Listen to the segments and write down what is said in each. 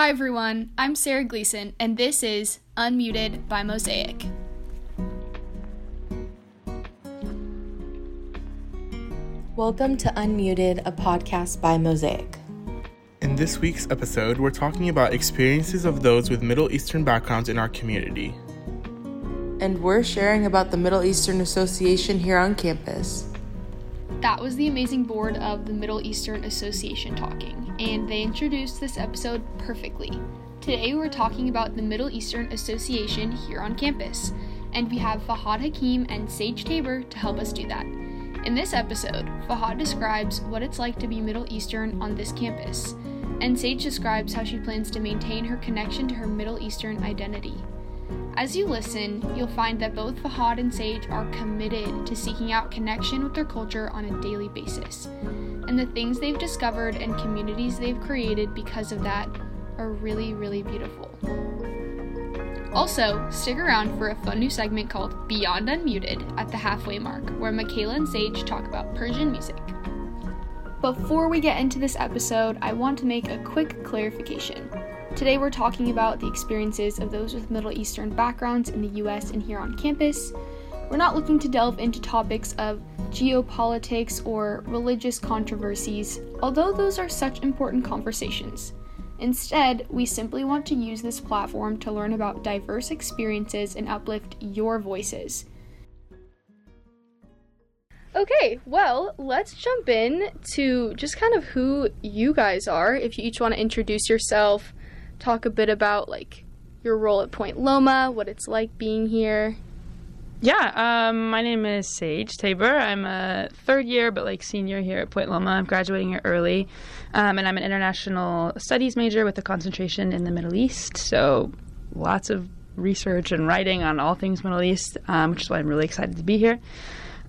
Hi everyone, I'm Sarah Gleason, and this is Unmuted by Mosaic. Welcome to Unmuted, a podcast by Mosaic. In this week's episode, we're talking about experiences of those with Middle Eastern backgrounds in our community. And we're sharing about the Middle Eastern Association here on campus. That was the amazing board of the Middle Eastern Association talking, and they introduced this episode perfectly. Today we're talking about the Middle Eastern Association here on campus, and we have Fahad Hakim and Sage Tabor to help us do that. In this episode, Fahad describes what it's like to be Middle Eastern on this campus, and Sage describes how she plans to maintain her connection to her Middle Eastern identity. As you listen, you'll find that both Fahad and Sage are committed to seeking out connection with their culture on a daily basis. And the things they've discovered and communities they've created because of that are really, really beautiful. Also, stick around for a fun new segment called Beyond Unmuted at the halfway mark, where Michaela and Sage talk about Persian music. Before we get into this episode, I want to make a quick clarification. Today we're talking about the experiences of those with Middle Eastern backgrounds in the US and here on campus. We're not looking to delve into topics of geopolitics or religious controversies, although those are such important conversations. Instead, we simply want to use this platform to learn about diverse experiences and uplift your voices. Okay, well, let's jump in to just kind of who you guys are. If you each want to introduce yourself, talk a bit about like your role at Point Loma, what it's like being here. Yeah, um, my name is Sage Tabor. I'm a third year, but like senior here at Point Loma. I'm graduating here early, um, and I'm an international studies major with a concentration in the Middle East. So lots of research and writing on all things Middle East, um, which is why I'm really excited to be here.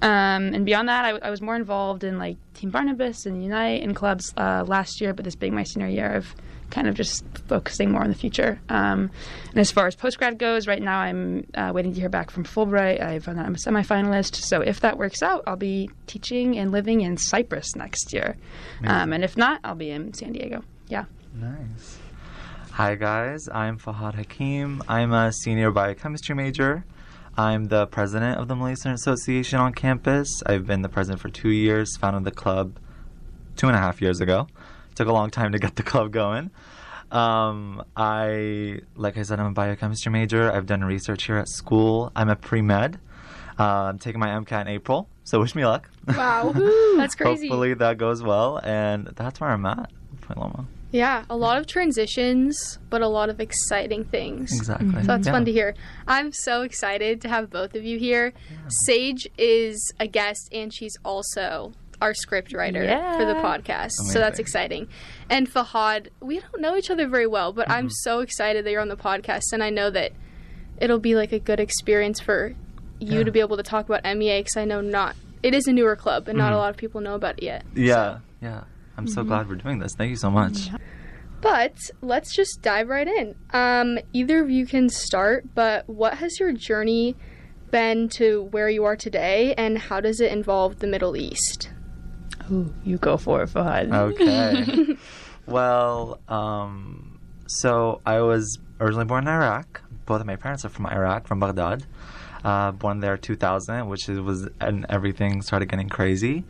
Um, and beyond that, I, I, was more involved in like Team Barnabas and Unite and clubs uh, last year, but this being my senior year, I've kind of just focusing more on the future. Um, and as far as postgrad goes, right now I'm uh, waiting to hear back from Fulbright. I've I'm a semifinalist, so if that works out, I'll be teaching and living in Cyprus next year. Um, and if not, I'll be in San Diego. Yeah. Nice. Hi guys, I'm Fahad Hakim. I'm a senior biochemistry major. I'm the president of the Middle Eastern Association on campus. I've been the president for two years, founded the club two and a half years ago. Took a long time to get the club going. Um, I, like I said, I'm a biochemistry major. I've done research here at school. I'm a pre med. Uh, I'm taking my MCAT in April, so wish me luck. Wow, that's crazy. Hopefully that goes well, and that's where I'm at, Point Loma. Yeah, a lot of transitions, but a lot of exciting things. Exactly. So that's yeah. fun to hear. I'm so excited to have both of you here. Yeah. Sage is a guest, and she's also our script writer yeah. for the podcast. Amazing. So that's exciting. And Fahad, we don't know each other very well, but mm-hmm. I'm so excited that you're on the podcast, and I know that it'll be like a good experience for you yeah. to be able to talk about MEA because I know not it is a newer club, and mm-hmm. not a lot of people know about it yet. Yeah, so. yeah. I'm so mm-hmm. glad we're doing this. Thank you so much. But let's just dive right in. Um, either of you can start, but what has your journey been to where you are today, and how does it involve the Middle East? Ooh, you go for it, Fahad. Okay. well, um, so I was originally born in Iraq. Both of my parents are from Iraq, from Baghdad. Uh, born there 2000, which was and everything started getting crazy.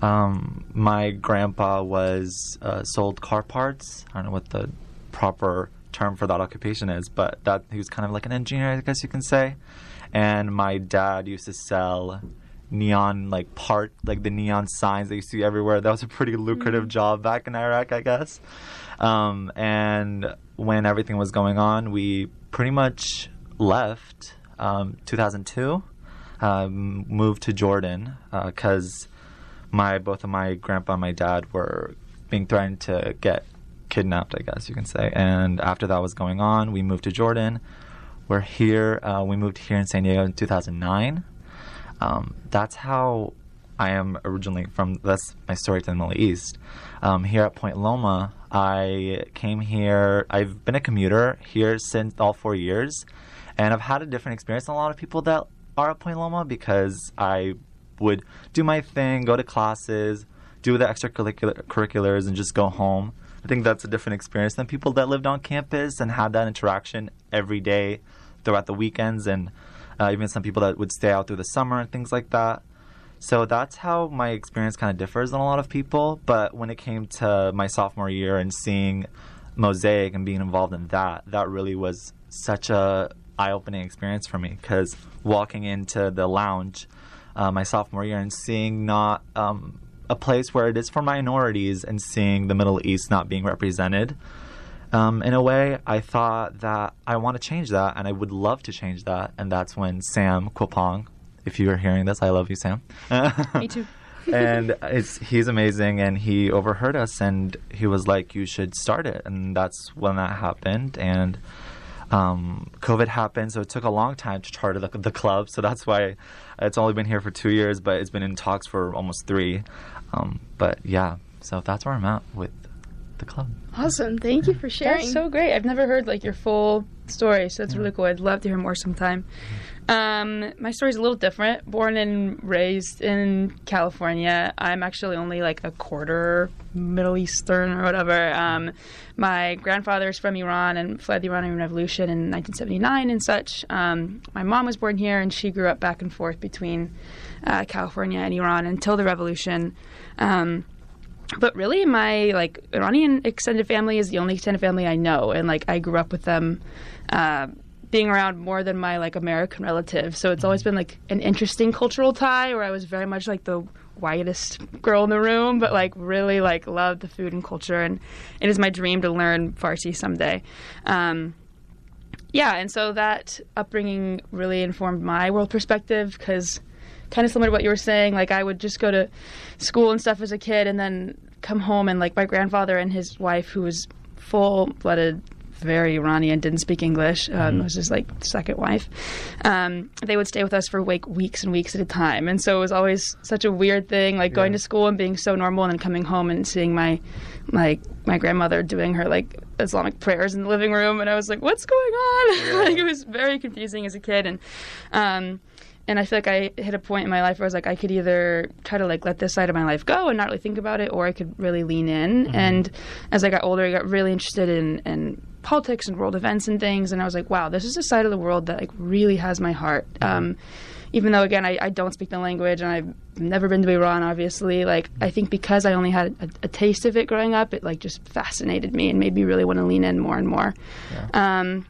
Um, my grandpa was uh, sold car parts. I don't know what the proper term for that occupation is, but that he was kind of like an engineer, I guess you can say. And my dad used to sell neon like part like the neon signs that you see everywhere. That was a pretty lucrative mm-hmm. job back in Iraq, I guess. Um, and when everything was going on, we pretty much left. Um, 2002, um, moved to Jordan because uh, my both of my grandpa and my dad were being threatened to get kidnapped, I guess you can say. And after that was going on, we moved to Jordan. We're here. Uh, we moved here in San Diego in 2009. Um, that's how I am originally from. That's my story to the Middle East. Um, here at Point Loma, I came here. I've been a commuter here since all four years, and I've had a different experience than a lot of people that are at Point Loma because I would do my thing, go to classes, do the extracurriculars, and just go home. I think that's a different experience than people that lived on campus and had that interaction every day throughout the weekends, and uh, even some people that would stay out through the summer and things like that. So that's how my experience kind of differs than a lot of people. But when it came to my sophomore year and seeing Mosaic and being involved in that, that really was such a eye-opening experience for me because walking into the lounge uh, my sophomore year and seeing not um, a place where it is for minorities and seeing the Middle East not being represented. Um, in a way, I thought that I want to change that, and I would love to change that. And that's when Sam Kwapong, if you are hearing this, I love you, Sam. Me too. and it's he's amazing, and he overheard us, and he was like, "You should start it," and that's when that happened. And um, COVID happened, so it took a long time to charter the, the club. So that's why it's only been here for two years, but it's been in talks for almost three. Um, but yeah, so that's where I'm at with the club. Awesome. Thank you for sharing. That's so great. I've never heard like your full story, so that's really cool. I'd love to hear more sometime. Um, my story's a little different. Born and raised in California. I'm actually only like a quarter Middle Eastern or whatever. Um, my grandfather's from Iran and fled the Iranian Revolution in 1979 and such. Um, my mom was born here and she grew up back and forth between uh, California and Iran until the revolution. Um, but really my like Iranian extended family is the only extended family I know and like I grew up with them uh, being around more than my like American relatives. So it's always been like an interesting cultural tie where I was very much like the whitest girl in the room but like really like loved the food and culture and it is my dream to learn Farsi someday. Um, yeah and so that upbringing really informed my world perspective because kind of similar to what you were saying. Like I would just go to school and stuff as a kid, and then come home and like my grandfather and his wife, who was full blooded, very Iranian, didn't speak English, um, was his like second wife. Um, they would stay with us for like weeks and weeks at a time, and so it was always such a weird thing, like going to school and being so normal, and then coming home and seeing my like my grandmother doing her like Islamic prayers in the living room, and I was like, "What's going on?" like it was very confusing as a kid, and um, and I feel like I hit a point in my life where I was like, I could either try to like let this side of my life go and not really think about it, or I could really lean in. And as I got older, I got really interested in, in politics and world events and things. And I was like, wow, this is a side of the world that like really has my heart. Um, even though again, I, I don't speak the language and I've never been to Iran, obviously. Like I think because I only had a, a taste of it growing up, it like just fascinated me and made me really want to lean in more and more. Um,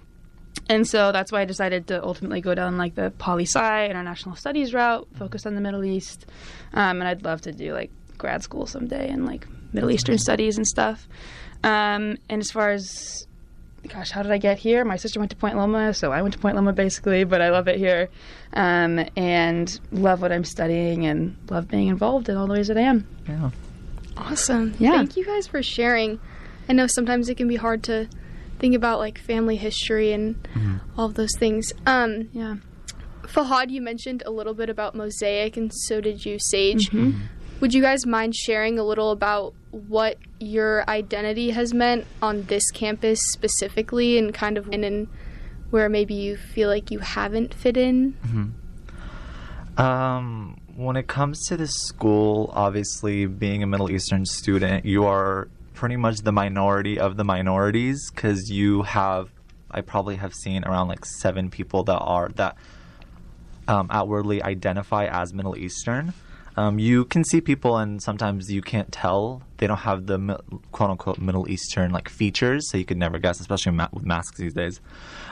and so that's why I decided to ultimately go down like the poli sci international studies route, focus on the Middle East, um, and I'd love to do like grad school someday in like Middle Eastern studies and stuff. Um, and as far as gosh, how did I get here? My sister went to Point Loma, so I went to Point Loma basically, but I love it here um, and love what I'm studying and love being involved in all the ways that I am. Yeah. Awesome. Yeah. Thank you guys for sharing. I know sometimes it can be hard to think about like family history and all of those things. Um, Yeah. Fahad, you mentioned a little bit about Mosaic, and so did you, Sage. Would you guys mind sharing a little about what your identity has meant on this campus specifically, and kind of in and where maybe you feel like you haven't fit in? Um, when it comes to the school, obviously being a Middle Eastern student, you are pretty much the minority of the minorities because you have, I probably have seen around like seven people that are that um, outwardly identify as Middle Eastern. Um, you can see people, and sometimes you can't tell. They don't have the quote unquote Middle Eastern like features, so you could never guess, especially with masks these days.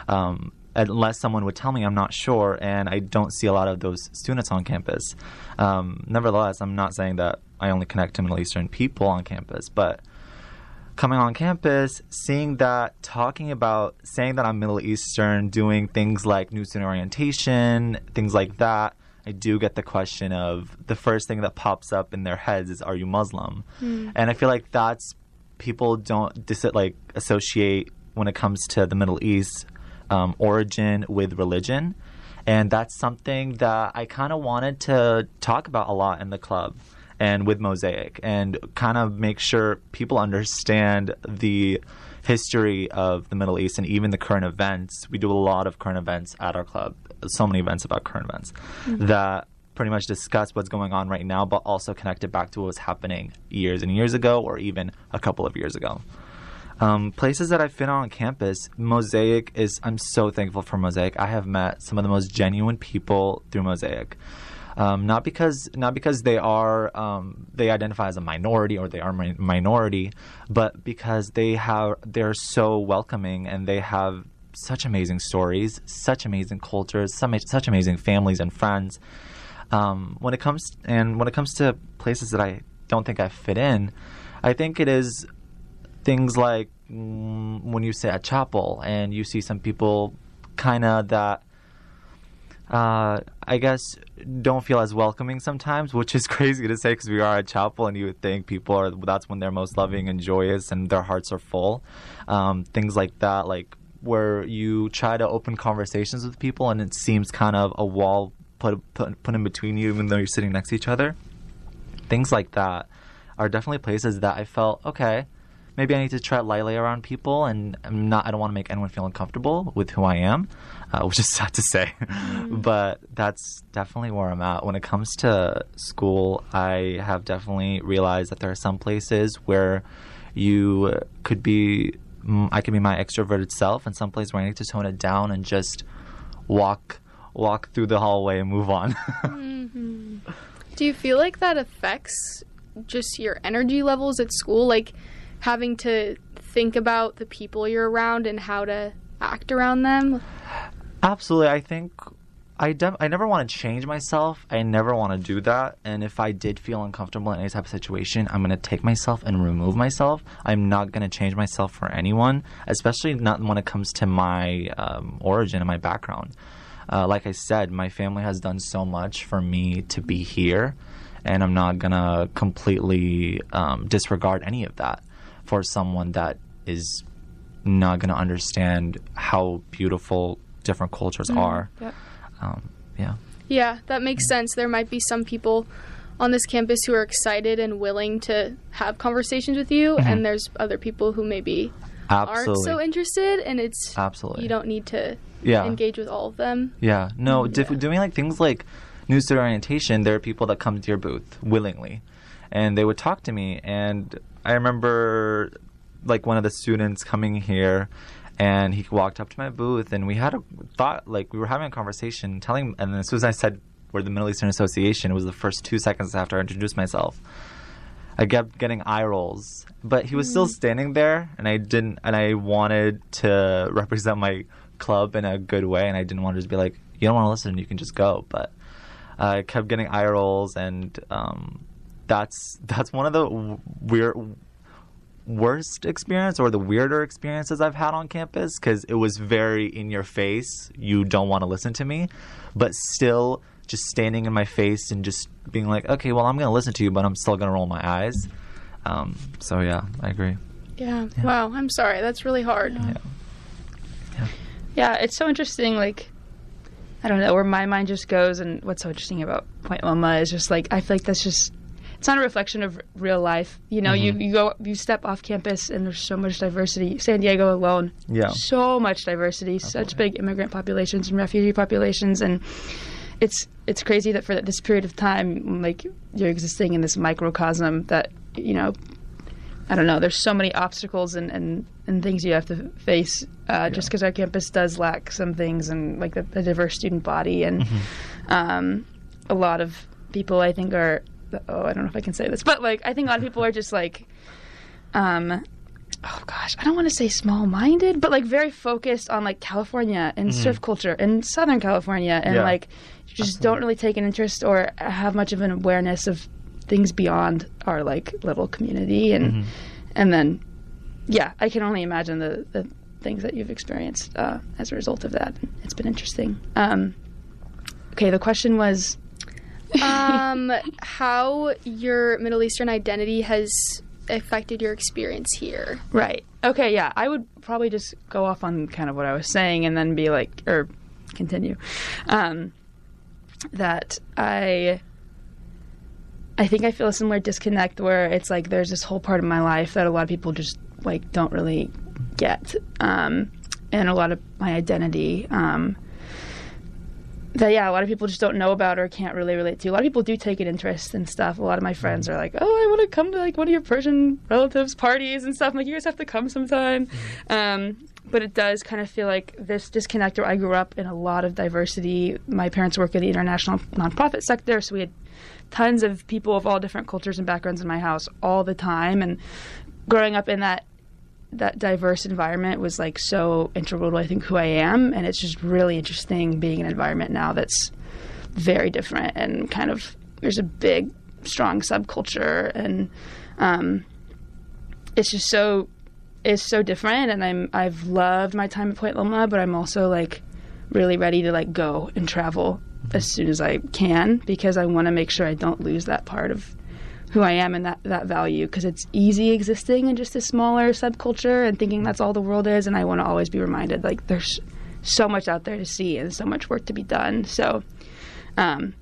Um, unless someone would tell me, I'm not sure, and I don't see a lot of those students on campus. Um, nevertheless, I'm not saying that I only connect to Middle Eastern people on campus, but coming on campus, seeing that, talking about, saying that I'm Middle Eastern, doing things like new student orientation, things like that, I do get the question of the first thing that pops up in their heads is, "Are you Muslim?" And I feel like that's people don't dis- like associate when it comes to the Middle East um, origin with religion, and that's something that I kind of wanted to talk about a lot in the club and with Mosaic, and kind of make sure people understand the history of the Middle East and even the current events. We do a lot of current events at our club, so many events about current events that pretty much discuss what's going on right now, but also connect it back to what was happening years and years ago, or even a couple of years ago. Um, places that I've been on campus, Mosaic is. I'm so thankful for Mosaic. I have met some of the most genuine people through Mosaic. Um, not because not because they are um, they identify as a minority or they are mi- minority, but because they have they're so welcoming and they have such amazing stories, such amazing cultures, some, such amazing families and friends. Um, when it comes and when it comes to places that I don't think I fit in, I think it is things like mm, when you sit at chapel and you see some people kind of that uh, I guess don't feel as welcoming sometimes, which is crazy to say because we are at chapel and you would think people are that's when they're most loving and joyous and their hearts are full. Um, things like that, like where you try to open conversations with people and it seems kind of a wall put put, put in between you, even though you're sitting next to each other. Things like that are definitely places that I felt okay. Maybe I need to tread lightly around people, and I'm not. I don't want to make anyone feel uncomfortable with who I am, uh, which is sad to say, but that's definitely where I'm at. When it comes to school, I have definitely realized that there are some places where you could be. mm, I can be my extroverted self, and some places where I need to tone it down and just walk walk through the hallway and move on. Do you feel like that affects just your energy levels at school? Like having to think about the people you're around and how to act around them? Absolutely. I think I I never want to change myself. I never want to do that. And if I did feel uncomfortable in any type of situation, I'm going to take myself and remove myself. I'm not going to change myself for anyone, especially not when it comes to my um, origin and my background. Uh, like I said, my family has done so much for me to be here, and I'm not going to completely um, disregard any of that for someone that is not going to understand how beautiful different cultures are. Yep. Um, yeah. Yeah, that makes sense. There might be some people on this campus who are excited and willing to have conversations with you, and there's other people who maybe aren't so interested, and it's Absolutely. you don't need to yeah. engage with all of them. Yeah. No, diff- doing like things like new student orientation, there are people that come to your booth willingly and they would talk to me. And I remember like one of the students coming here and he walked up to my booth and we had a thought, like we were having a conversation telling, and then as soon as I said we're the Middle Eastern Association, it was the first two seconds after I introduced myself. I kept getting eye rolls, but he was still standing there, and I didn't, and I wanted to represent my club in a good way, and I didn't want to just be like, "You don't want to listen, you can just go." But I kept getting eye rolls, and um, that's that's one of the weird worst experience or the weirder experiences I've had on campus because it was very in your face. You don't want to listen to me, but still just standing in my face and just being like, okay, well, I'm going to listen to you, but I'm still going to roll my eyes. Um, so yeah, I agree. Yeah. Wow. I'm sorry. That's really hard. Yeah. Yeah. Yeah, it's so interesting. Like, I don't know where my mind just goes, and what's so interesting about Point Loma is just like I feel like that's just it's not a reflection of real life. You know, you you go you step off campus, and there's so much diversity. San Diego alone, Yeah. so much diversity, such big immigrant populations and refugee populations, and it's it's crazy that for this period of time, like you're existing in this microcosm that you know I don't know. There's so many obstacles and, and, and things you have to face uh, just because our campus does lack some things and like the, the diverse student body and um, a lot of people I think are oh I don't know if I can say this but like I think a lot of people are just like um oh gosh I don't want to say small minded but like very focused on like California and surf culture and Southern California and Yeah. like just don't really take an interest or have much of an awareness of things beyond our like little community and and then yeah i can only imagine the the things that you've experienced uh, as a result of that. It's been interesting. Um okay the question was um, how your Middle Eastern identity has affected your experience here. right okay yeah i would probably just go off on kind of what i was saying and then be like or continue um that i I think I feel a similar disconnect where it's like there's this whole part of my life that a lot of people just like don't really get, um, and a lot of my identity. Um, that yeah, a lot of people just don't know about or can't really relate to. A lot of people do take an interest in stuff. A lot of my friends are like, "Oh, I want to come to like one of your Persian relatives' parties and stuff." I'm like, "You guys have to come sometime." Um, but it does kind of feel like this disconnect. Where I grew up in a lot of diversity. My parents work in the international nonprofit sector, so we had tons of people of all different cultures and backgrounds in my house all the time. And growing up in that that diverse environment was like so integral to I think who I am, and it's just really interesting being in an environment now that's very different and kind of there's a big strong subculture. And um, it's just so it's so different. And I'm I've loved my time at Point Loma, but I'm also like really ready to like go and travel as soon as I can because I want to make sure I don't lose that part of who I am and that, that value because it's easy existing in just a smaller subculture and thinking that's all the world is. And I want to always be reminded like there's so much out there to see and so much work to be done. So, um,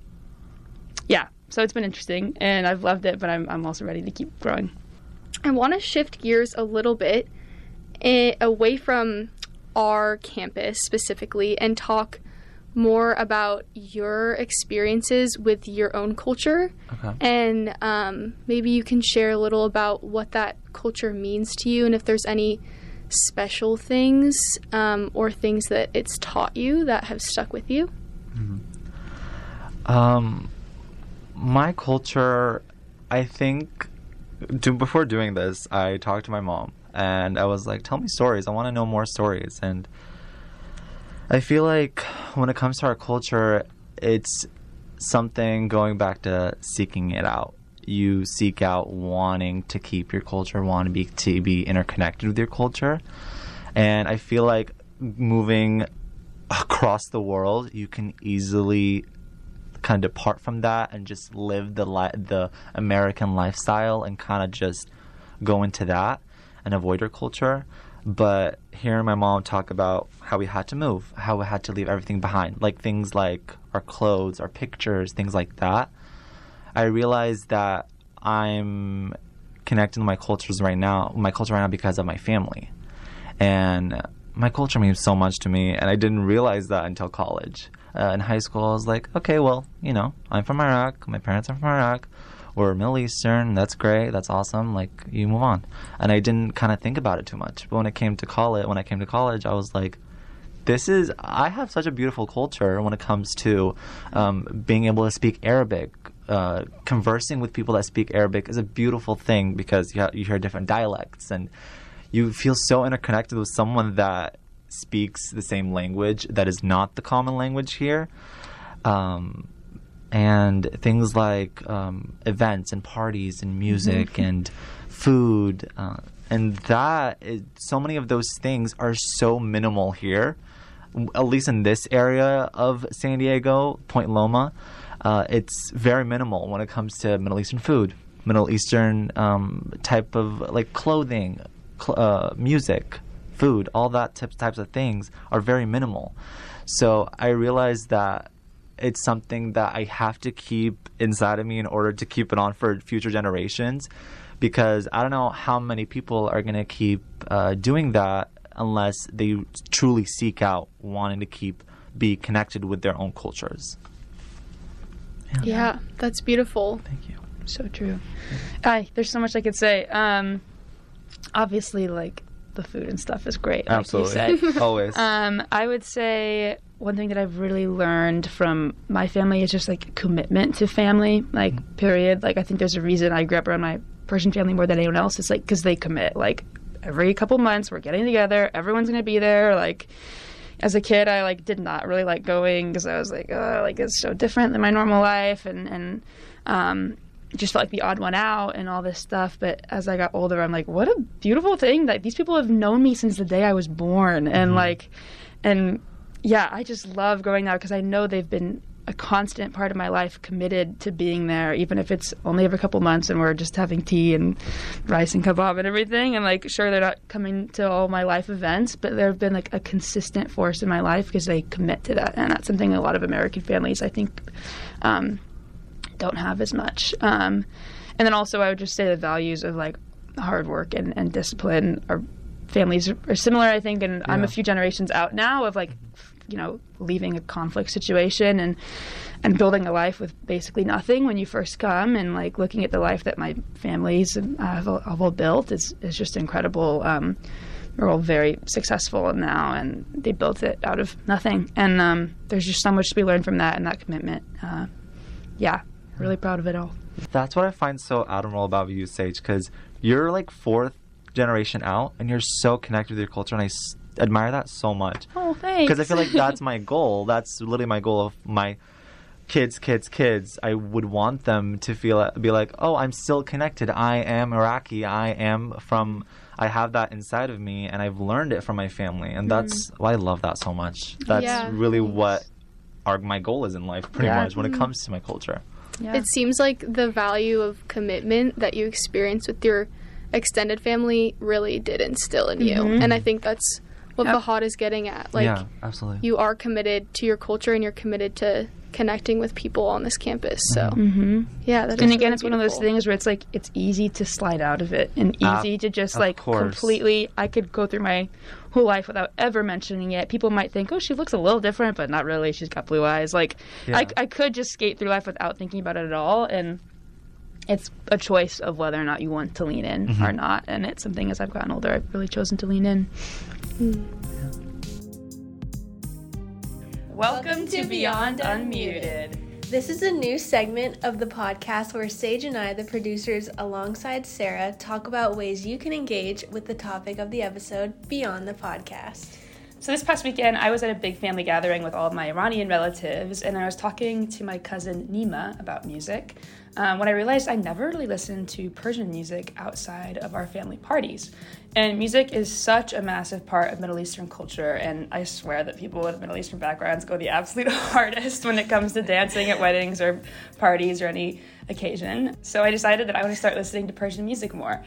yeah, so it's been interesting and I've loved it, but I'm, I'm also ready to keep growing. I want to shift gears a little bit eh, away from our campus specifically and talk more about your experiences with your own culture. Okay. And um, maybe you can share a little about what that culture means to you and if there's any special things um, or things that it's taught you that have stuck with you. Um, my culture, I think, do, before doing this, I talked to my mom and I was like, "Tell me stories. I want to know more stories." And I feel like when it comes to our culture, it's something going back to seeking it out. You seek out wanting to keep your culture, want to be to be interconnected with your culture, and I feel like moving across the world, you can easily kind of depart from that and just live the li- the American lifestyle and kind of just go into that and avoid your culture. But hearing my mom talk about how we had to move, how we had to leave everything behind, like things like our clothes, our pictures, things like that, I realized that I'm connecting my cultures right now, my culture right now because of my family. And my culture means so much to me, and I didn't realize that until college. Uh, in high school, I was like, okay, well, you know, I'm from Iraq, my parents are from Iraq, we're Middle Eastern, that's great, that's awesome, like, you move on. And I didn't kind of think about it too much. But when it came to college, when I came to college, I was like, this is I have such a beautiful culture when it comes to um, being able to speak Arabic. Uh, conversing with people that speak Arabic is a beautiful thing because you, ha- you hear different dialects and you feel so interconnected with someone that speaks the same language that is not the common language here. Um, and things like um, events and parties and music and food. Uh, and that, is, so many of those things are so minimal here, at least in this area of San Diego, Point Loma. Uh, it's very minimal when it comes to Middle Eastern food, Middle Eastern um, type of like clothing, cl- uh, music, food, all that types types of things are very minimal. So I realized that it's something that I have to keep inside of me in order to keep it on for future generations. Because I don't know how many people are going to keep uh, doing that unless they truly seek out wanting to keep be connected with their own cultures. Yeah, that's beautiful. Thank you. So true. Aye, there's so much I could say. Um, obviously, like the food and stuff is great. Like Absolutely. You said. Always. Um, I would say one thing that I've really learned from my family is just like commitment to family, like period. Like I think there's a reason I grew up around my Persian family more than anyone else. It's like because they commit. Like every couple months we're getting together, everyone's gonna be there. Like as a kid, I like did not really like going because I was like, oh, like it's so different than my normal life, and and um, just felt like the odd one out and all this stuff. But as I got older, I'm like, what a beautiful thing that these people have known me since the day I was born, and like, and yeah, I just love going now because I know they've been a constant part of my life, committed to being there, even if it's only every couple months and we're just having tea and rice and kebab and everything. And like, sure, they're not coming to all my life events, but they've been like a consistent force in my life because they commit to that, and that's something a lot of American families, I think, um, don't have as much. Um, and then also, I would just say the values of like hard work and, and discipline are families are, similar, I think. And I'm a few generations out now of like you know leaving a conflict situation and and building a life with basically nothing when you first come and like looking at the life that my families uh, have, have all built is is just incredible. Um, we're all very successful now, and they built it out of nothing. And um, there's just so much to be learned from that and that commitment. Uh, yeah, really proud of it all. That's what I find so admirable about you, Sage, because you're like fourth generation out, and you're so connected with your culture, and I admire that so much. Oh, thanks. Because I feel like that's my goal. That's literally my goal of my kids, kids, kids. I would want them to feel be like, oh, I'm still connected. I am Iraqi. I am from. I have that inside of me, and I've learned it from my family, and that's mm-hmm. why I love that so much. That's Yeah. really what our my goal is in life, pretty Yeah. much when it mm-hmm. comes to my culture. yeah. It seems like the value of commitment that you experience with your extended family really did instill in you. Mm-hmm. And I think that's what Yep. Fahad is getting at. Like, yeah, absolutely. you are committed to your culture and you're committed to connecting with people on this campus. So, hmm yeah, that is and again, really it's one of those things where it's like it's easy to slide out of it and Ah, easy to just like course. completely. I could go through my whole life without ever mentioning it. People might think, "Oh, she looks a little different," but not really. She's got blue eyes. Like I, I could just skate through life without thinking about it at all, and it's a choice of whether or not you want to lean in Mm-hmm. or not. And it's something as I've gotten older, I've really chosen to lean in. Welcome to Beyond Unmuted. This is a new segment of the podcast where Sage and I, the producers, alongside Sarah, talk about ways you can engage with the topic of the episode beyond the podcast. So this past weekend, I was at a big family gathering with all of my Iranian relatives, and I was talking to my cousin Nima about music. Um, when I realized I never really listened to Persian music outside of our family parties, and music is such a massive part of Middle Eastern culture. And I swear that people with Middle Eastern backgrounds go the absolute hardest when it comes to dancing at weddings or parties or any occasion. So I decided that I want to start listening to Persian music more.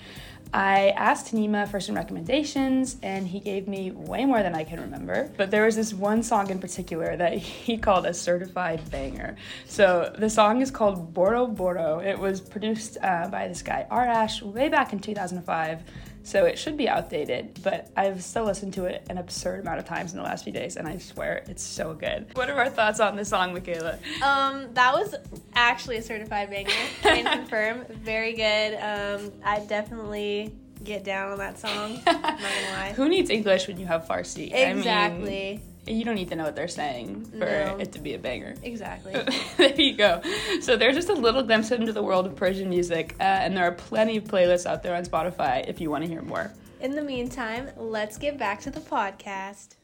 I asked Nima for some recommendations, and he gave me way more than I can remember. But there was this one song in particular that he called a certified banger. So the song is called Boro Boro. It was produced uh, by this guy Arash way back in 2005. So it should be outdated, but I've still listened to it an absurd amount of times in the last few days, and I swear it's so good. What are our thoughts on this song, Michaela? Um, that was actually a certified banger. I can confirm. Very good. Um, I definitely get down on that song. Not gonna lie. Who needs English when you have Farsi? I mean, Exactly. You don't need to know what they're saying for No. it to be a banger. Exactly. there you go. So there's just a little glimpse into the world of Persian music, uh, and there are plenty of playlists out there on Spotify if you want to hear more. In the meantime, let's get back to the podcast.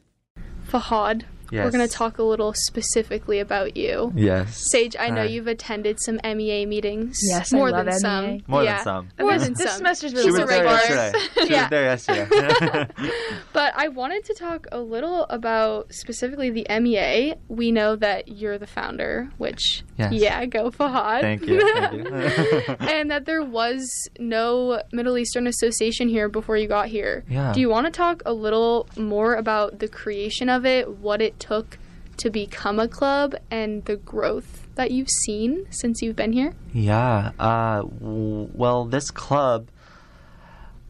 Fahad, we're going to talk a little specifically about you. Yes. Sage, I know Hi. you've attended some MEA meetings. Yes, I more love than MEA. some. More yeah, than some. More this than this some. semester's She really She's was a there regular. yesterday. She Yeah. was there yesterday. But I wanted to talk a little about specifically the MEA. We know that you're the founder, which, Yes. yeah, go Fahad. Thank you. Thank you. and that there was no Middle Eastern Association here before you got here. Yeah. Do you want to talk a little more about the creation of it, what it took to become a club, and the growth that you've seen since you've been here? Yeah. Uh, w- well, this club,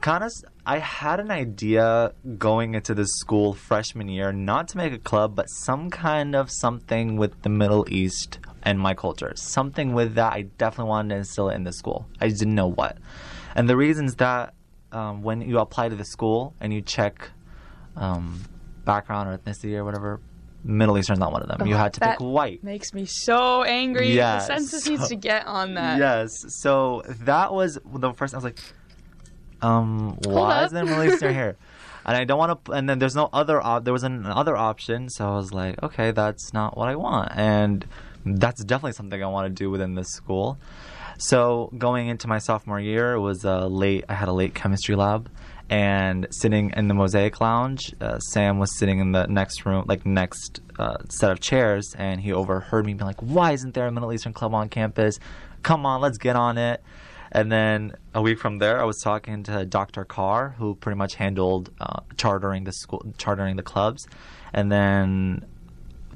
kind of, I had an idea going into this school freshman year, not to make a club, but some kind of something with the Middle East and my culture. Something with that I definitely wanted to instill it in the school. I just didn't know what. And the reasons that um, when you apply to the school and you check um, background or ethnicity or whatever, Middle Eastern's not one of them. you Oh, had to pick white. Makes me so angry. Yeah, the census so- needs to get on that. Yes. So that was the first. I was like, um, why up. is there Middle Eastern here? And I don't want to. And then there's no other. Op- there was an, another option. So I was like, okay, that's not what I want, and that's definitely something I want to do within this school. So going into my sophomore year, was a late. I had a late chemistry lab, and sitting in the mosaic lounge, uh, Sam was sitting in the next room, like next uh, set of chairs, and he overheard me be like, "Why isn't there a Middle Eastern club on campus? Come on, let's get on it." And then a week from there, I was talking to Dr. Carr, who pretty much handled uh, chartering the school, chartering the clubs, and then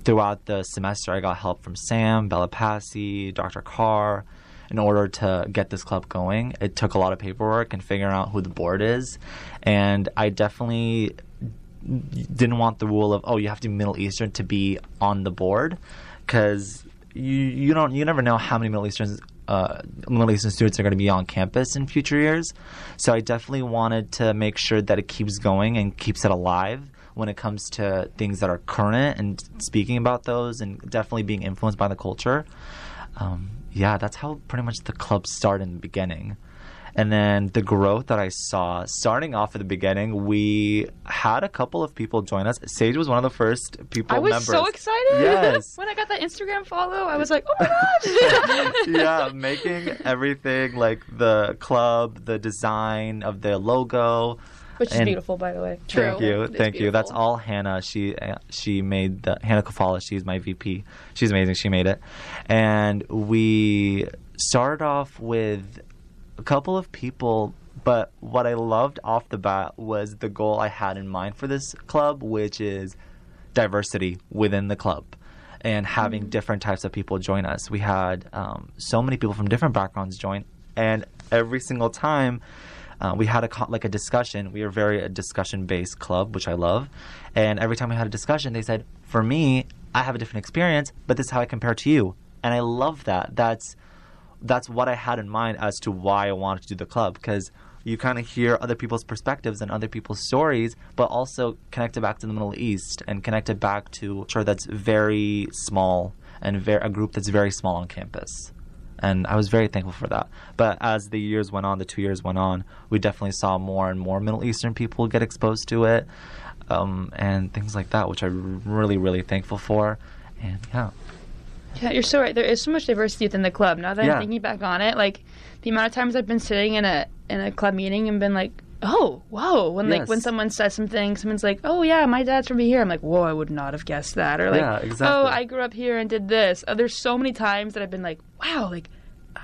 throughout the semester, I got help from Sam, Bella Passy, Dr. Carr, in order to get this club going. It took a lot of paperwork and figuring out who the board is, and I definitely didn't want the rule of oh you have to be Middle Eastern to be on the board because you you don't you never know how many Middle Eastern uh, Middle Eastern students are going to be on campus in future years. So I definitely wanted to make sure that it keeps going and keeps it alive when it comes to things that are current and speaking about those and definitely being influenced by the culture. Um, yeah, that's how pretty much the club started in the beginning. And then the growth that I saw, starting off at the beginning, we had a couple of people join us. Sage was one of the first people. I was members. so excited. Yes. when I got that Instagram follow, I was like, oh my god. yeah, making everything like the club, the design of the logo, Which is And- beautiful, by the way. True. Thank you, It is thank you. That's all Hannah. She uh, she made the Hannah Kafala. She's my VP. She's amazing. She made it, and we started off with a couple of people. But what I loved off the bat was the goal I had in mind for this club, which is diversity within the club and having different types of people join us. We had um, so many people from different backgrounds join, and every single time uh, we had a like a discussion. We are very a discussion based club, which I love. And every time we had a discussion, they said, "For me, I have a different experience, but this is how I compare to you." And I love that. That's that's what I had in mind as to why I wanted to do the club because you kind of hear other people's perspectives and other people's stories, but also connect it back to the Middle East and connect it back to a that's very small and ver- a group that's very small on campus. And I was very thankful for that. But as the years went on, the two years went on, we definitely saw more and more Middle Eastern people get exposed to it um, and things like that, which I'm really, really thankful for. And yeah. Yeah, you're so right. There is so much diversity within the club. Now that Yeah. I'm thinking back on it, like the amount of times I've been sitting in a in a club meeting and been like, "Oh, whoa!" When like when someone says something, someone's like, "Oh yeah, my dad's from here." I'm like, "Whoa, I would not have guessed that." Or like, Yeah, exactly. "Oh, I grew up here and did this." Oh, there's so many times that I've been like, "Wow!" Like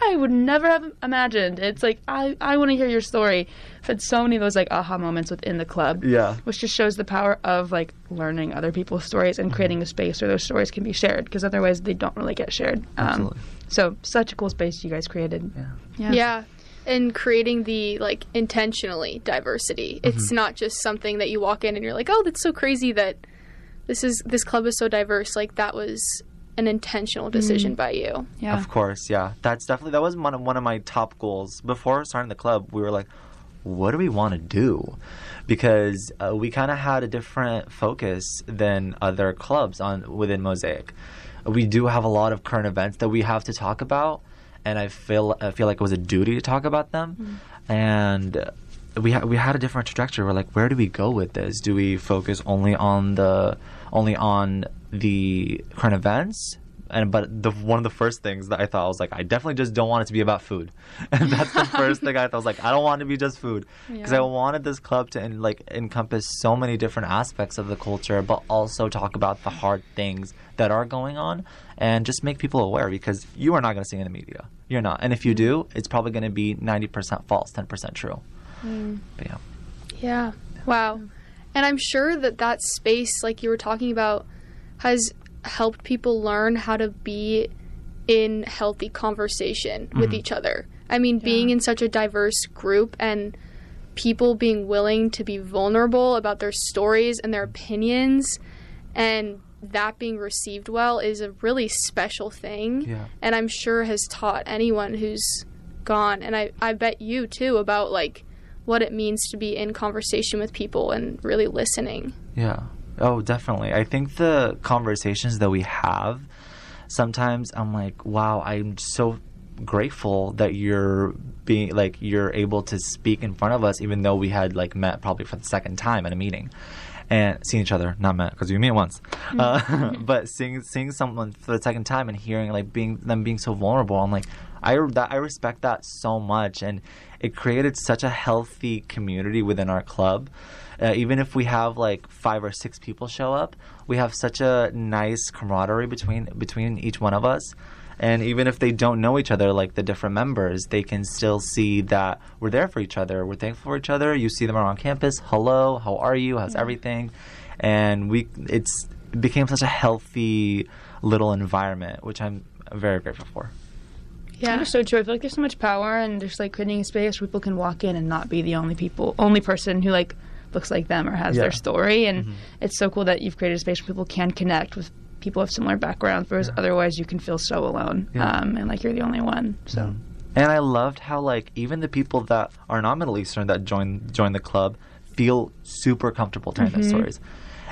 I would never have imagined. It's like I I want to hear your story. I've had so many of those like aha moments within the club Yeah. which just shows the power of like learning other people's stories and creating a space where those stories can be shared because otherwise they don't really get shared. Um, Absolutely. so such a cool space you guys created. Yeah. Yeah. Yeah. And creating the like intentionally diversity. Mm-hmm. It's not just something that you walk in and you're like, "Oh, that's so crazy that this is this club is so diverse." Like that was an intentional decision by you. Yeah. Of course, yeah. That's definitely that was one of, one of my top goals before starting the club. We were like, what do we want to do? Because uh, we kind of had a different focus than other clubs on within Mosaic. We do have a lot of current events that we have to talk about, and I feel I feel like it was a duty to talk about them. And uh, we ha- we had a different trajectory. We're like, where do we go with this? Do we focus only on the only on the current events? And but the one of the first things that I thought I was like, I definitely just don't want it to be about food. And that's the first thing I thought I was like, I don't want it to be just food because I wanted this club to en- like encompass so many different aspects of the culture, but also talk about the hard things that are going on and just make people aware because you are not going to see in the media. You're not, and if you mm. do, it's probably going to be ninety percent false, ten percent true. Mm. But yeah. Yeah. Wow. And I'm sure that that space, like you were talking about, has helped people learn how to be in healthy conversation with mm-hmm. each other. I mean, being in such a diverse group and people being willing to be vulnerable about their stories and their opinions and that being received well is a really special thing Yeah. and i'm sure has taught anyone who's gone and i, I bet you too about like what it means to be in conversation with people and really listening Yeah. Oh, definitely. I think the conversations that we have, sometimes I'm like, wow, I'm so grateful that you're being like you're able to speak in front of us, even though we had like met probably for the second time at a meeting. And seeing each other, not met because we met once, uh, but seeing seeing someone for the second time and hearing like being them being so vulnerable, I'm like, I that I respect that so much, and it created such a healthy community within our club. Uh, even if we have like five or six people show up, we have such a nice camaraderie between between each one of us. And even if they don't know each other, like the different members, they can still see that we're there for each other. We're thankful for each other. You see them around campus. Hello, how are you? How's everything? And we, it's it became such a healthy little environment, which I'm very grateful for. Yeah, so true. I feel like there's so much power and just like creating a space where people can walk in and not be the only people, only person who like looks like them or has Yeah. their story. And Mhm. it's so cool that you've created a space where people can connect with people of similar backgrounds, whereas otherwise you can feel so alone Yeah. um, and like you're the only one. So. And I loved how like even the people that are not Middle Eastern that join join the club feel super comfortable telling their stories.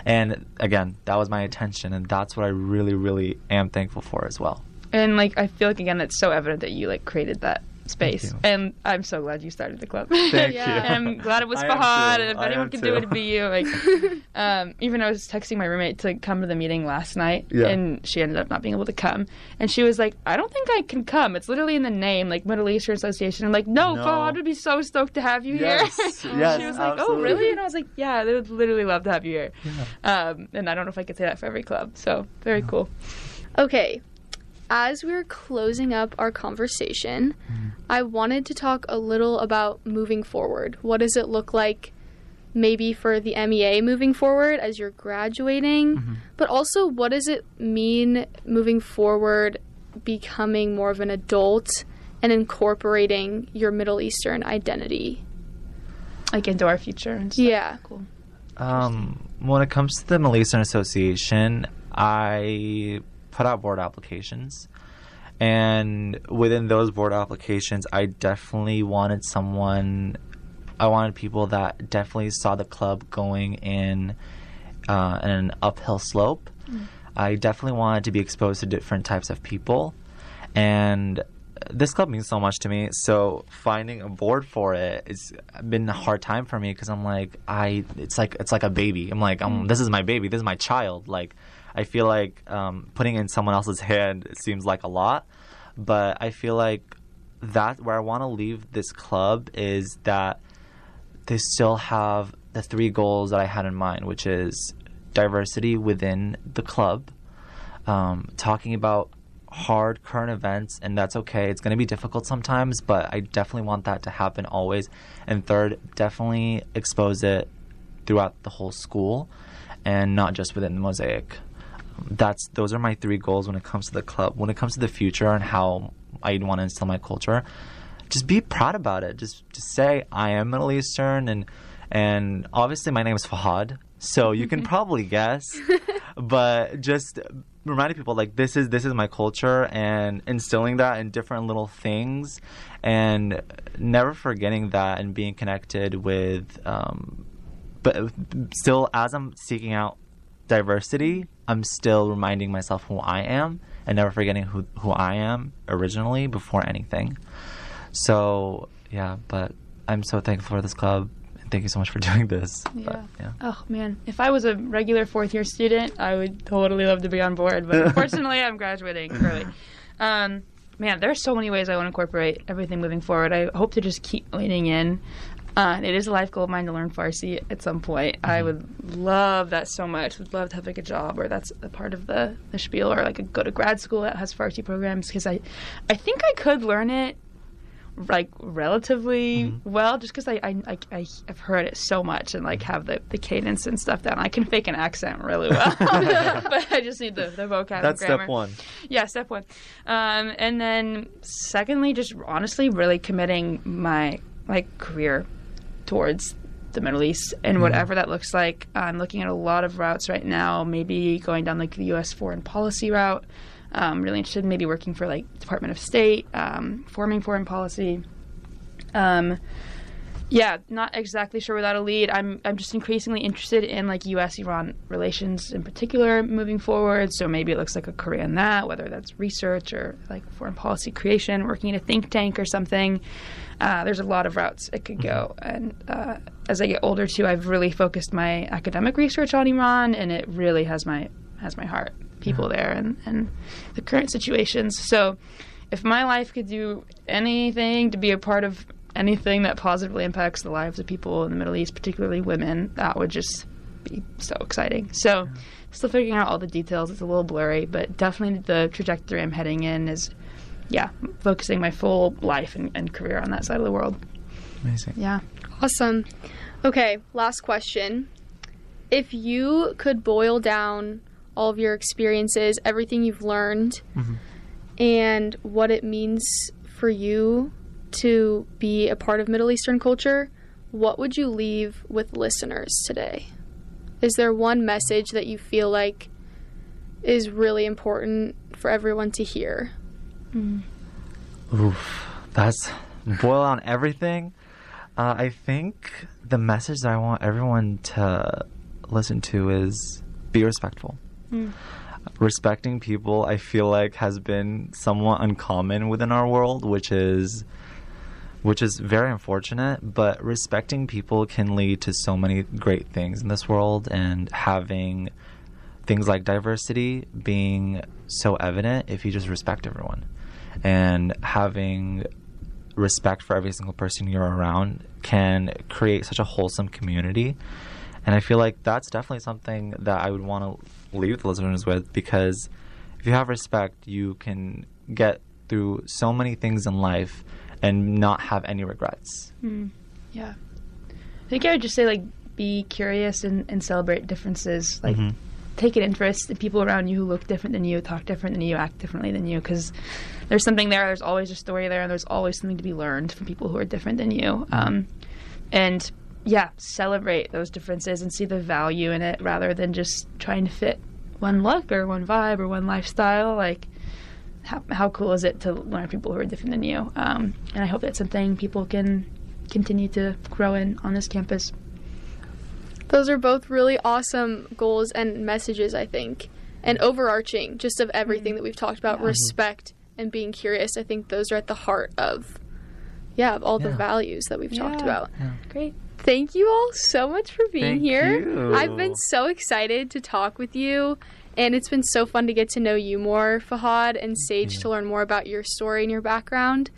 And again, that was my intention, and that's what I really, really am thankful for as well. And like I feel like again it's so evident that you like created that space. And I'm so glad you started the club. Thank Yeah. you. And I'm glad it was I am Fahad and if I anyone am could too. do it it'd be you. Like um, even I was texting my roommate to come to the meeting last night Yeah. and she ended up not being able to come. And she was like, I don't think I can come. It's literally in the name, like Middle Eastern Association. I'm like, No, No. Fahad would be so stoked to have you Yes, here. yes, she was like, Oh really? And I was like, Yeah, they would literally love to have you here. Um, and I don't know if I could say that for every club. So very cool. Okay, as we're closing up our conversation, I wanted to talk a little about moving forward. What does it look like maybe for the MEA moving forward as you're graduating? But also, what does it mean moving forward, becoming more of an adult and incorporating your Middle Eastern identity? Like into our future and stuff. Yeah. Cool. Um, when it comes to the Middle Eastern Association, I put out board applications. And within those board applications, I definitely wanted someone, I wanted people that definitely saw the club going in, uh, in an uphill slope. I definitely wanted to be exposed to different types of people. And this club means so much to me. So finding a board for it it's been a hard time for me because I'm like I it's like it's like a baby. I'm like um, this is my baby. This is my child. Like I feel like um, putting in someone else's hand seems like a lot, but I feel like that where I want to leave this club is that they still have the three goals that I had in mind, which is diversity within the club, um, talking about hard current events, and that's okay. It's going to be difficult sometimes, but I definitely want that to happen always. And third, definitely expose it throughout the whole school and not just within the mosaic. That's those are my three goals when it comes to the club. When it comes to the future and how I want to instill my culture, just be proud about it. Just just say I am Middle Eastern and and obviously my name is Fahad, so you can probably guess. but just reminding people like this is this is my culture and instilling that in different little things and never forgetting that and being connected with um, but still as I'm seeking out diversity, I'm still reminding myself who I am and never forgetting who who I am originally before anything. So yeah, but I'm so thankful for this club. and Thank you so much for doing this. But, yeah. Oh man, if I was a regular fourth year student, I would totally love to be on board. But unfortunately, I'm graduating early. Um, man, there are so many ways I want to incorporate everything moving forward. I hope to just keep leaning in. Uh, it is a life goal of mine to learn Farsi at some point. I would love that so much. Would love to have like a job where that's a part of the, the spiel, or like a, go to grad school that has Farsi programs because I, I think I could learn it like relatively well just because I, I, I, have heard it so much and like have the, the cadence and stuff down. I can fake an accent really well, but I just need the, the vocab. and That's grammar. step one. Yeah, step one. Um, and then secondly, just honestly really committing my like career towards the Middle East and whatever that looks like. I'm looking at a lot of routes right now, maybe going down like the U.S. foreign policy route. Um, really interested in maybe working for like Department of State, um, forming foreign policy. Um, yeah, not exactly sure where that'll lead. I'm I'm just increasingly interested in like U.S. Iran relations in particular moving forward. So maybe it looks like a career in that, whether that's research or like foreign policy creation, working in a think tank or something. Uh, there's a lot of routes it could go, and uh, as I get older too, I've really focused my academic research on Iran, and it really has my has my heart, people there, and and the current situations. So, if my life could do anything to be a part of anything that positively impacts the lives of people in the Middle East, particularly women, that would just be so exciting. So, still figuring out all the details. It's a little blurry, but definitely the trajectory I'm heading in is, yeah, focusing my full life and, and career on that side of the world. Amazing. Yeah. Awesome. Okay, last question. If you could boil down all of your experiences, everything you've learned, mm-hmm. and what it means for you to be a part of Middle Eastern culture, what would you leave with listeners today? Is there one message that you feel like is really important for everyone to hear? Oof, that's boil on everything. Uh, I think the message that I want everyone to listen to is be respectful. Respecting people, I feel like, has been somewhat uncommon within our world, which is which is very unfortunate. But respecting people can lead to so many great things in this world, and having things like diversity being so evident if you just respect everyone and having respect for every single person you're around can create such a wholesome community and i feel like that's definitely something that i would want to leave the listeners with because if you have respect you can get through so many things in life and not have any regrets Yeah. I think I would just say like be curious and, and celebrate differences. Like Mhm. Take an interest in people around you who look different than you, talk different than you, act differently than you. Because there's something there. There's always a story there, and there's always something to be learned from people who are different than you. Um, and yeah, celebrate those differences and see the value in it rather than just trying to fit one look or one vibe or one lifestyle. Like how, how cool is it to learn people who are different than you? Um, and I hope that's something people can continue to grow in on this campus. Those are both really awesome goals and messages, I think. And overarching, just of everything mm-hmm. that we've talked about, mm-hmm. respect and being curious. I think those are at the heart of, yeah, of all the values that we've talked Yeah. about. Great. Thank you all so much for being Thank here. you. I've been so excited to talk with you, and it's been so fun to get to know you more, Fahad, and Sage, mm-hmm. to learn more about your story and your background.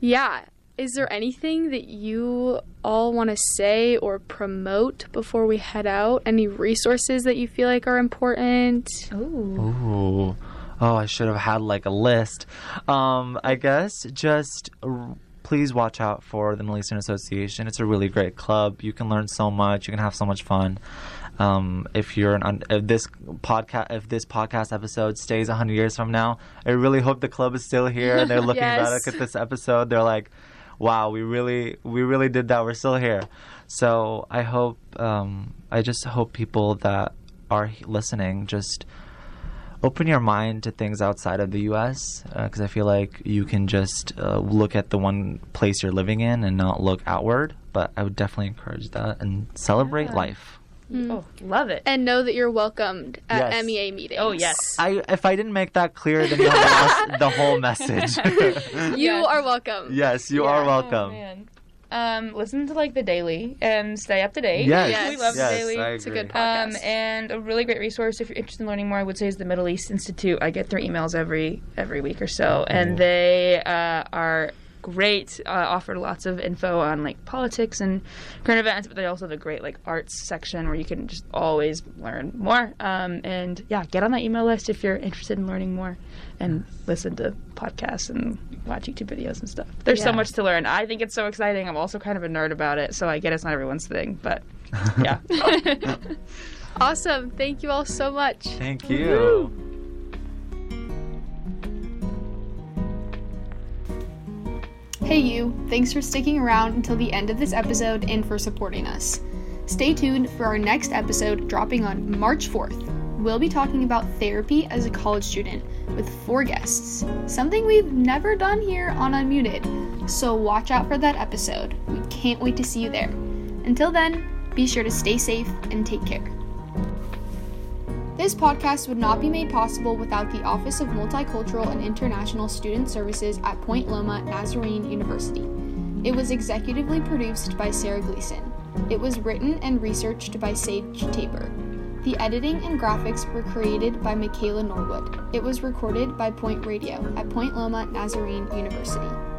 Yeah. Is there anything that you all want to say or promote before we head out? Any resources that you feel like are important? Oh. Ooh. Oh, I should have had like a list. Um, I guess just r- please watch out for the Middle Eastern Association. It's a really great club. You can learn so much. You can have so much fun. Um, if you're an un- if this podcast if this podcast episode stays 100 years from now, I really hope the club is still here and they're looking Yes. back at this episode. They're like, "Wow, we really we really did that. We're still here." So I hope um, I just hope people that are listening just open your mind to things outside of the U.S. because I feel like you can just uh, look at the one place you're living in and not look outward. But I would definitely encourage that and celebrate Yeah. life. Oh, love it. And know that you're welcomed at Yes. MEA meetings. Oh, yes. I if I didn't make that clear, then you have lost the whole message. You Yeah. are welcome. yes, you Yeah. are Oh, welcome. man. Um, listen to like the daily and stay up to date. yes, Yes. we love yes, the daily. I It's a good podcast. Um, and a really great resource if you're interested in learning more, I would say is the Middle East Institute. I get their emails every every week or so, and they uh, are great. Uh, offer lots of info on like politics and current events, but they also have a great like arts section where you can just always learn more. Um, and yeah, get on that email list if you're interested in learning more, and listen to podcasts and watch YouTube videos and stuff. There's so much to learn. I think it's so exciting. I'm also kind of a nerd about it, so I get it's not everyone's thing, but yeah. Awesome. Thank you all so much. Thank you. Hey, you. Thanks for sticking around until the end of this episode and for supporting us. Stay tuned for our next episode dropping on March 4th. We'll be talking about therapy as a college student with four guests, something we've never done here on Unmuted. So watch out for that episode. We can't wait to see you there. Until then, be sure to stay safe and take care. This podcast would not be made possible without the Office of Multicultural and International Student Services at Point Loma Nazarene University. It was executively produced by Sarah Gleason. It was written and researched by Sage Tabor. The editing and graphics were created by Michaela Norwood. It was recorded by Point Radio at Point Loma Nazarene University.